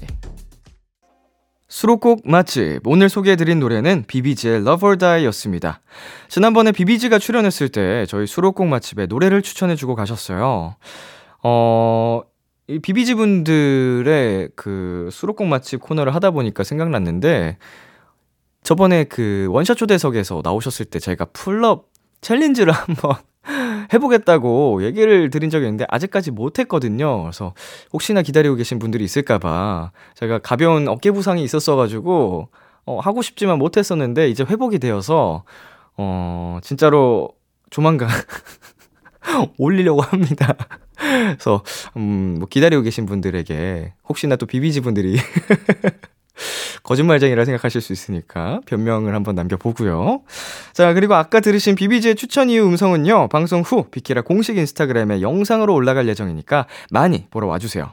수록곡 맛집. 오늘 소개해드린 노래는 비비지의 Love or Die 였습니다. 지난번에 비비지가 출연했을 때 저희 수록곡 맛집에 노래를 추천해주고 가셨어요. 어, 이 비비지 분들의 그 수록곡 맛집 코너를 하다 보니까 생각났는데, 저번에 그 원샷 초대석에서 나오셨을 때 제가 pull-up challenge를 한번 해보겠다고 얘기를 드린 적이 있는데 아직까지 못했거든요. 그래서 혹시나 기다리고 계신 분들이 있을까봐 제가 가벼운 어깨 부상이 있었어가지고 어, 하고 싶지만 못했었는데 이제 회복이 되어서 어, 진짜로 조만간 올리려고 합니다. 그래서 음, 뭐 기다리고 계신 분들에게 혹시나 또 비비지 분들이 거짓말쟁이라 생각하실 수 있으니까 변명을 한번 남겨보고요. 자, 그리고 아까 들으신 비비지의 추천 이후 음성은요, 방송 후 비키라 공식 인스타그램에 영상으로 올라갈 예정이니까 많이 보러 와주세요.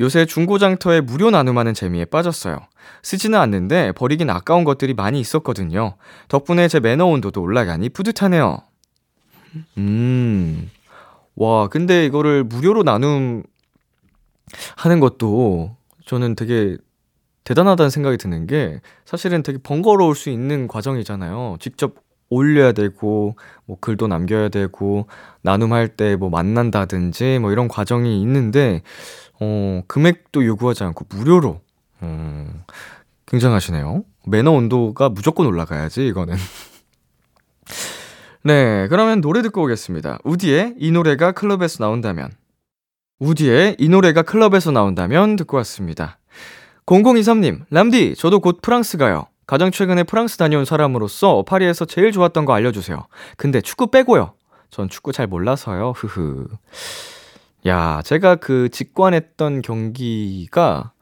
요새 중고장터에 무료 나눔하는 재미에 빠졌어요. 쓰지는 않는데 버리긴 아까운 것들이 많이 있었거든요. 덕분에 제 매너 온도도 올라가니 뿌듯하네요. 음, 와, 근데 이거를 무료로 나눔 하는 것도 저는 되게 대단하다는 생각이 드는 게 사실은 되게 번거로울 수 있는 과정이잖아요. 직접 올려야 되고, 뭐 글도 남겨야 되고, 나눔할 때 뭐 만난다든지 뭐 이런 과정이 있는데, 어, 금액도 요구하지 않고 무료로, 음, 굉장하시네요. 매너 온도가 무조건 올라가야지, 이거는. 네, 그러면 노래 듣고 오겠습니다. 우디의 이 노래가 클럽에서 나온다면. 우디의 이 노래가 클럽에서 나온다면 듣고 왔습니다. 0023님, 람디, 저도 곧 프랑스 가요. 가장 최근에 프랑스 다녀온 사람으로서 파리에서 제일 좋았던 거 알려주세요. 근데 축구 빼고요. 전 축구 잘 몰라서요. 흐흐. 야, 제가 그 직관했던 경기가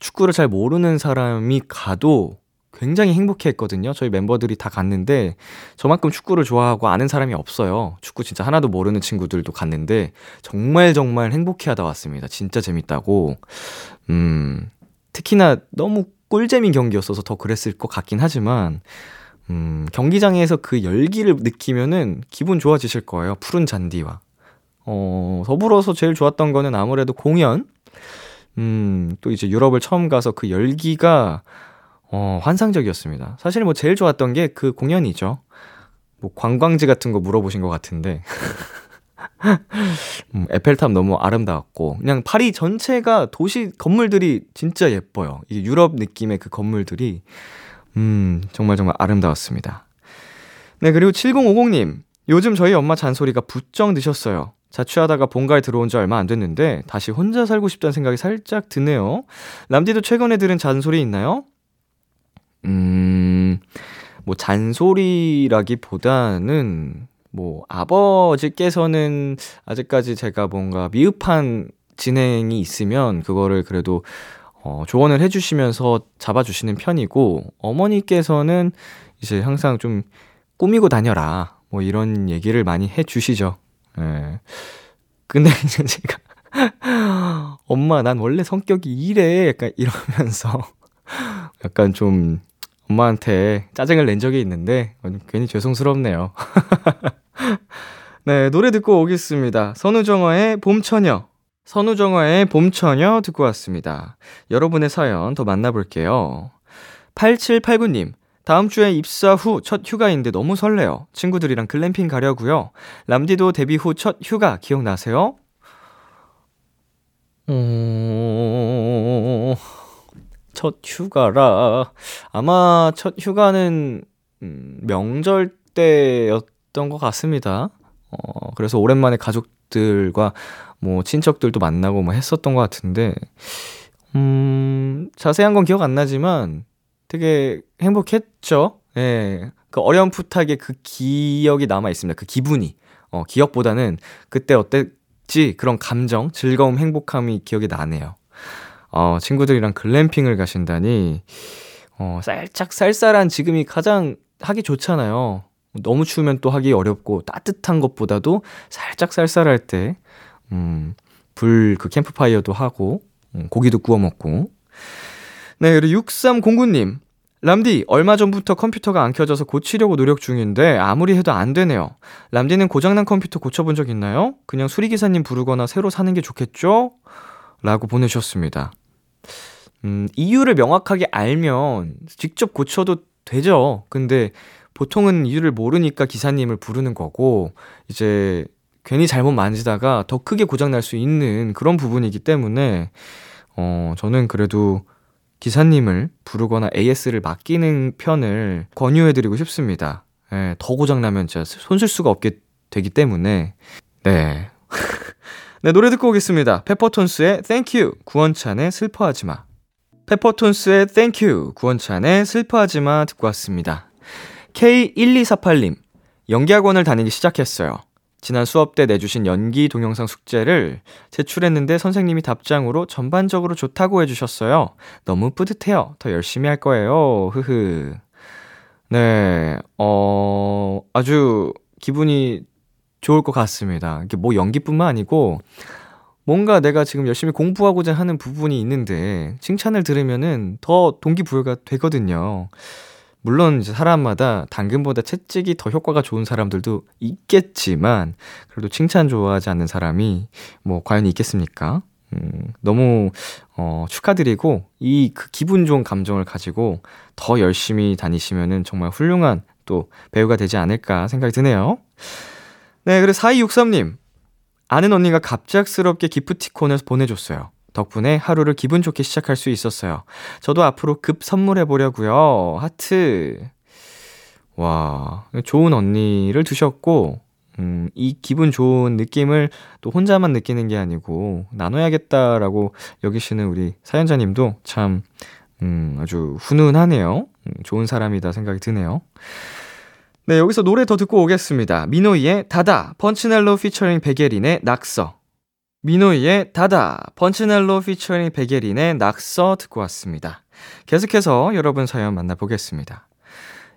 축구를 잘 모르는 사람이 가도 굉장히 행복해 했거든요. 저희 멤버들이 다 갔는데 저만큼 축구를 좋아하고 아는 사람이 없어요. 축구 진짜 하나도 모르는 친구들도 갔는데 정말 정말 행복해 하다 왔습니다. 진짜 재밌다고. 음, 특히나 너무 꿀잼인 경기였어서 더 그랬을 것 같긴 하지만 음, 경기장에서 그 열기를 느끼면은 기분 좋아지실 거예요. 푸른 잔디와. 어, 더불어서 제일 좋았던 거는 아무래도 공연. 음, 또 이제 유럽을 처음 가서 그 열기가 어, 환상적이었습니다. 사실 뭐 제일 좋았던 게 그 공연이죠. 뭐 관광지 같은 거 물어보신 것 같은데. 음, 에펠탑 너무 아름다웠고, 그냥 파리 전체가 도시 건물들이 진짜 예뻐요. 이 유럽 느낌의 그 건물들이, 음, 정말 정말 아름다웠습니다. 네, 그리고 7050님. 요즘 저희 엄마 잔소리가 부쩍 늦었어요. 자취하다가 본가에 들어온 지 얼마 안 됐는데, 다시 혼자 살고 싶다는 생각이 살짝 드네요. 람디도 최근에 들은 잔소리 있나요? 음, 뭐, 잔소리라기보다는, 뭐, 아버지께서는 아직까지 제가 뭔가 미흡한 진행이 있으면, 그거를 그래도, 어, 조언을 해주시면서 잡아주시는 편이고, 어머니께서는 이제 항상 좀 꾸미고 다녀라. 뭐, 이런 얘기를 많이 해주시죠. 예. 근데 이제 제가, 엄마, 난 원래 성격이 이래. 약간 이러면서, 약간 좀, 엄마한테 짜증을 낸 적이 있는데 괜히 죄송스럽네요. 네, 노래 듣고 오겠습니다. 선우정아의 봄처녀. 선우정아의 봄처녀 듣고 왔습니다. 여러분의 사연 더 만나볼게요. 8789님, 다음 주에 입사 후 첫 휴가인데 너무 설레요. 친구들이랑 글램핑 가려고요. 람디도 데뷔 후 첫 휴가 기억나세요? 어... 첫 휴가라. 아마 첫 휴가는, 음, 명절 때였던 것 같습니다. 어, 그래서 오랜만에 가족들과 뭐 친척들도 만나고 뭐 했었던 것 같은데, 음, 자세한 건 기억 안 나지만 되게 행복했죠. 예. 그 어렴풋하게 그 기억이 남아 있습니다. 그 기분이. 어, 기억보다는 그때 어땠지? 그런 감정, 즐거움, 행복함이 기억이 나네요. 어, 친구들이랑 글램핑을 가신다니, 어, 살짝 쌀쌀한 지금이 가장 하기 좋잖아요. 너무 추우면 또 하기 어렵고 따뜻한 것보다도 살짝 쌀쌀할 때, 음, 불 그 캠프파이어도 하고, 음, 고기도 구워 먹고. 네, 그리고 6309님. 람디, 얼마 전부터 컴퓨터가 안 켜져서 고치려고 노력 중인데 아무리 해도 안 되네요. 람디는 고장난 컴퓨터 고쳐본 적 있나요? 그냥 수리기사님 부르거나 새로 사는 게 좋겠죠? 라고 보내주셨습니다. 음, 이유를 명확하게 알면 직접 고쳐도 되죠. 근데 보통은 이유를 모르니까 기사님을 부르는 거고, 이제 괜히 잘못 만지다가 더 크게 고장날 수 있는 그런 부분이기 때문에, 어, 저는 그래도 기사님을 부르거나 AS를 맡기는 편을 권유해드리고 싶습니다. 예, 더 고장나면 진짜 손쓸 수가 없게 되기 때문에, 네. 네, 노래 듣고 오겠습니다. 페퍼톤스의 Thank You, 구원찬의 슬퍼하지 마. 페퍼톤스의 Thank You, 구원찬의 슬퍼하지 마 듣고 왔습니다. K1248님, 연기학원을 다니기 시작했어요. 지난 수업 때 내주신 연기 동영상 숙제를 제출했는데 선생님이 답장으로 전반적으로 좋다고 해주셨어요. 너무 뿌듯해요. 더 열심히 할 거예요. 흐흐. 네, 어, 아주 기분이 좋을 것 같습니다. 이게 뭐 연기뿐만 아니고 뭔가 내가 지금 열심히 공부하고자 하는 부분이 있는데 칭찬을 들으면은 더 동기부여가 되거든요. 물론 사람마다 당근보다 채찍이 더 효과가 좋은 사람들도 있겠지만 그래도 칭찬 좋아하지 않는 사람이 뭐 과연 있겠습니까? 음, 너무 어, 축하드리고 이 그 기분 좋은 감정을 가지고 더 열심히 다니시면은 정말 훌륭한 또 배우가 되지 않을까 생각이 드네요. 네, 그리고 4263님. 아는 언니가 갑작스럽게 기프티콘을 보내줬어요. 덕분에 하루를 기분 좋게 시작할 수 있었어요. 저도 앞으로 급 선물해 보려고요. 하트. 와, 좋은 언니를 두셨고 음, 이 기분 좋은 느낌을 또 혼자만 느끼는 게 아니고 나눠야겠다라고 여기시는 우리 사연자님도 참 음, 아주 훈훈하네요. 음, 좋은 사람이다 생각이 드네요. 네, 여기서 노래 더 듣고 오겠습니다. 미노이의 다다, 펀치넬로 피처링 베게린의 낙서. 미노이의 다다, 펀치넬로 피처링 베게린의 낙서 듣고 왔습니다. 계속해서 여러분 사연 만나보겠습니다.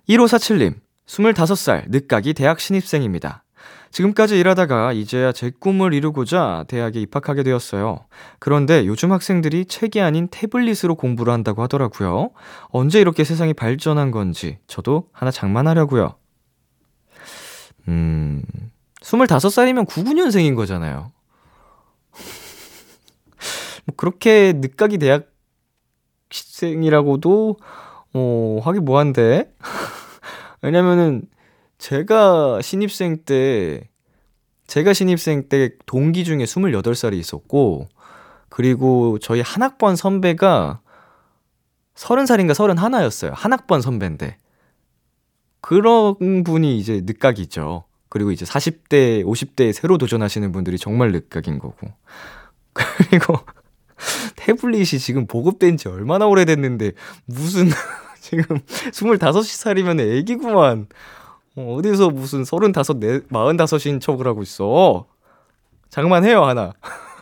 1547님, 25살, 늦가기 대학 신입생입니다. 지금까지 일하다가 이제야 제 꿈을 이루고자 대학에 입학하게 되었어요. 그런데 요즘 학생들이 책이 아닌 태블릿으로 공부를 한다고 하더라고요. 언제 이렇게 세상이 발전한 건지 저도 하나 장만하려고요. 음, 25살이면 99년생인 거잖아요. 뭐 그렇게 늦가기 대학생이라고도 어, 하기 뭐한데. 왜냐면은 제가 신입생 때 제가 신입생 때 동기 중에 28살이 있었고 그리고 저희 한 학번 선배가 30살인가 31였어요. 한 학번 선배인데. 그런 분이 이제 늦각이죠. 그리고 이제 40대, 50대에 새로 도전하시는 분들이 정말 늦각인 거고. 그리고 태블릿이 지금 보급된 지 얼마나 오래됐는데 무슨 지금 25살이면 애기구만. 어, 어디서 무슨 35, 4, 45인 척을 하고 있어. 장만해요, 하나.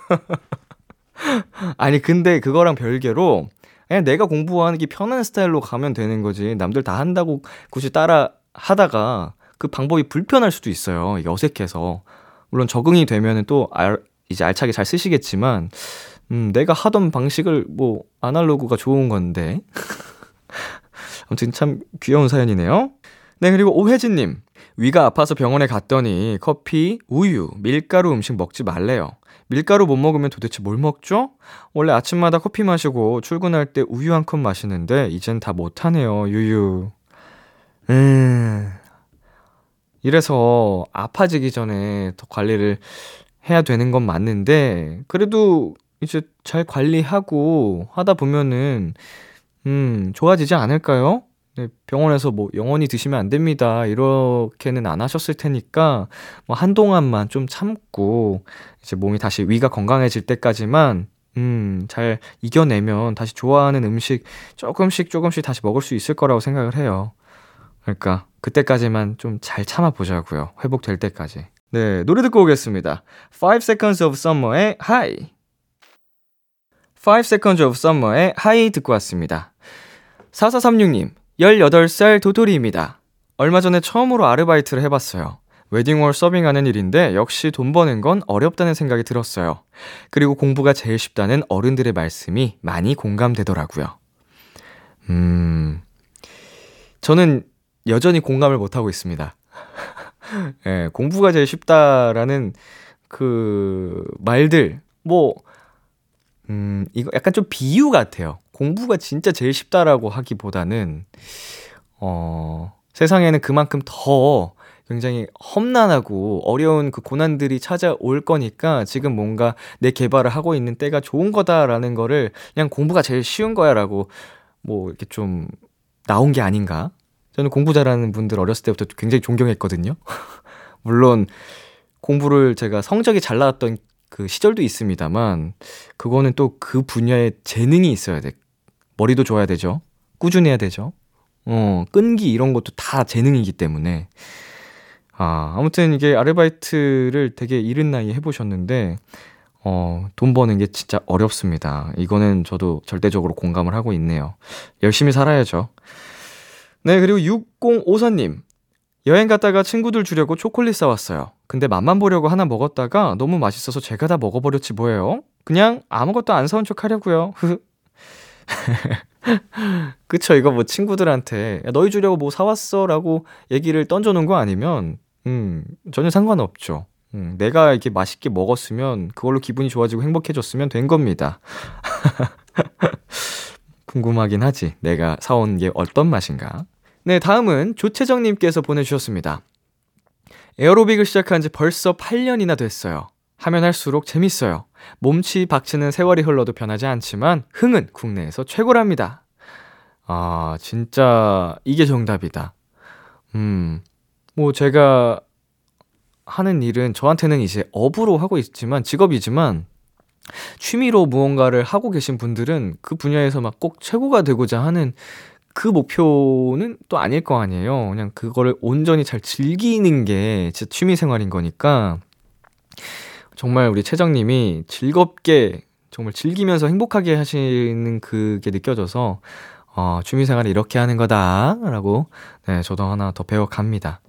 아니, 근데 그거랑 별개로 그냥 내가 공부하는 게 편한 스타일로 가면 되는 거지. 남들 다 한다고 굳이 따라 하다가 그 방법이 불편할 수도 있어요. 이게 어색해서. 물론 적응이 되면은 또 알, 이제 알차게 잘 쓰시겠지만, 음, 내가 하던 방식을 뭐, 아날로그가 좋은 건데. 아무튼 참 귀여운 사연이네요. 네, 그리고 오혜진님. 위가 아파서 병원에 갔더니 커피, 우유, 밀가루 음식 먹지 말래요. 밀가루 못 먹으면 도대체 뭘 먹죠? 원래 아침마다 커피 마시고 출근할 때 우유 한 컵 마시는데 이젠 다 못하네요, 유유. 음. 이래서 아파지기 전에 더 관리를 해야 되는 건 맞는데, 그래도 이제 잘 관리하고 하다 보면은, 음, 좋아지지 않을까요? 네, 병원에서 뭐 영원히 드시면 안 됩니다. 이렇게는 안 하셨을 테니까 뭐 한동안만 좀 참고 이제 몸이 다시 위가 건강해질 때까지만 음, 잘 이겨내면 다시 좋아하는 음식 조금씩 조금씩 다시 먹을 수 있을 거라고 생각을 해요. 그러니까 그때까지만 좀 잘 참아 보자고요. 회복될 때까지. 네, 노래 듣고 오겠습니다. 5 Seconds of Summer의 High. 5 Seconds of Summer의 High 듣고 왔습니다. 4436님, 18살 도토리입니다. 얼마 전에 처음으로 아르바이트를 해봤어요. 웨딩홀 서빙하는 일인데 역시 돈 버는 건 어렵다는 생각이 들었어요. 그리고 공부가 제일 쉽다는 어른들의 말씀이 많이 공감되더라고요. 음, 저는 여전히 공감을 못하고 있습니다. 예, 공부가 제일 쉽다라는 그 말들, 뭐, 음, 이거 약간 좀 비유 같아요. 공부가 진짜 제일 쉽다라고 하기보다는, 어, 세상에는 그만큼 더 굉장히 험난하고 어려운 그 고난들이 찾아올 거니까 지금 뭔가 내 개발을 하고 있는 때가 좋은 거다라는 거를 그냥 공부가 제일 쉬운 거야라고 뭐 이렇게 좀 나온 게 아닌가? 저는 공부 잘하는 분들 어렸을 때부터 굉장히 존경했거든요. 물론 공부를 제가 성적이 잘 나왔던 그 시절도 있습니다만 그거는 또 그 분야에 재능이 있어야 돼. 머리도 좋아야 되죠. 꾸준해야 되죠. 어, 끈기 이런 것도 다 재능이기 때문에 아, 아무튼 이게 아르바이트를 되게 이른 나이에 해 보셨는데, 어, 돈 버는 게 진짜 어렵습니다. 이거는 저도 절대적으로 공감을 하고 있네요. 열심히 살아야죠. 네, 그리고 6054님. 여행 갔다가 친구들 주려고 초콜릿 사왔어요. 근데 맛만 보려고 하나 먹었다가 너무 맛있어서 제가 다 먹어버렸지 뭐예요? 그냥 아무것도 안 사온 척 하려고요. 그쵸, 이거 뭐 친구들한테 너희 주려고 뭐 사왔어? 라고 얘기를 던져놓은 거 아니면 음, 전혀 상관없죠. 음, 내가 이렇게 맛있게 먹었으면 그걸로 기분이 좋아지고 행복해졌으면 된 겁니다. 궁금하긴 하지. 내가 사온 게 어떤 맛인가? 네, 다음은 조채정님께서 보내주셨습니다. 에어로빅을 시작한 지 벌써 8년이나 됐어요. 하면 할수록 재밌어요. 몸치 박치는 세월이 흘러도 변하지 않지만 흥은 국내에서 최고랍니다. 아, 진짜 이게 정답이다. 음, 뭐 제가 하는 일은 저한테는 이제 업으로 하고 있지만 직업이지만 취미로 무언가를 하고 계신 분들은 그 분야에서 막 꼭 최고가 되고자 하는 그 목표는 또 아닐 거 아니에요. 그냥 그거를 온전히 잘 즐기는 게 진짜 취미 생활인 거니까 정말 우리 채정님이 즐겁게 정말 즐기면서 행복하게 하시는 그게 느껴져서 어, 취미 생활을 이렇게 하는 거다라고 네, 저도 하나 더 배워갑니다.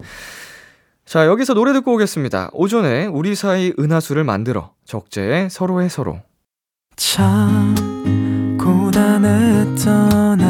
자, 여기서 노래 듣고 오겠습니다. 오전에 우리 사이 은하수를 만들어 적재의 서로의 서로. 참 고단했던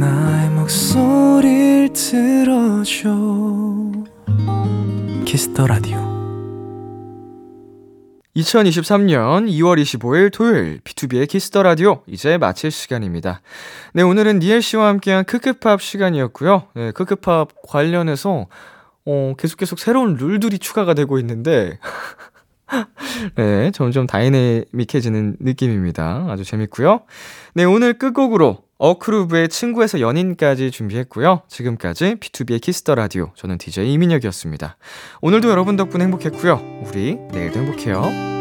나의 목소리를 들어줘 Kiss the Radio 2023년 2월 25일 토요일 B2B의 키스터 라디오 이제 마칠 시간입니다. 네, 오늘은 니엘 씨와 함께한 크크팝 시간이었고요. 네, 크크팝 관련해서 어, 계속 계속 새로운 룰들이 추가가 되고 있는데 네, 점점 다이내믹해지는 느낌입니다. 아주 재밌고요. 네, 오늘 끝곡으로 어쿠루브의 친구에서 연인까지 준비했고요. 지금까지 B2B의 키스터 라디오 저는 DJ 이민혁이었습니다. 오늘도 여러분 덕분에 행복했고요. 우리 내일도 행복해요.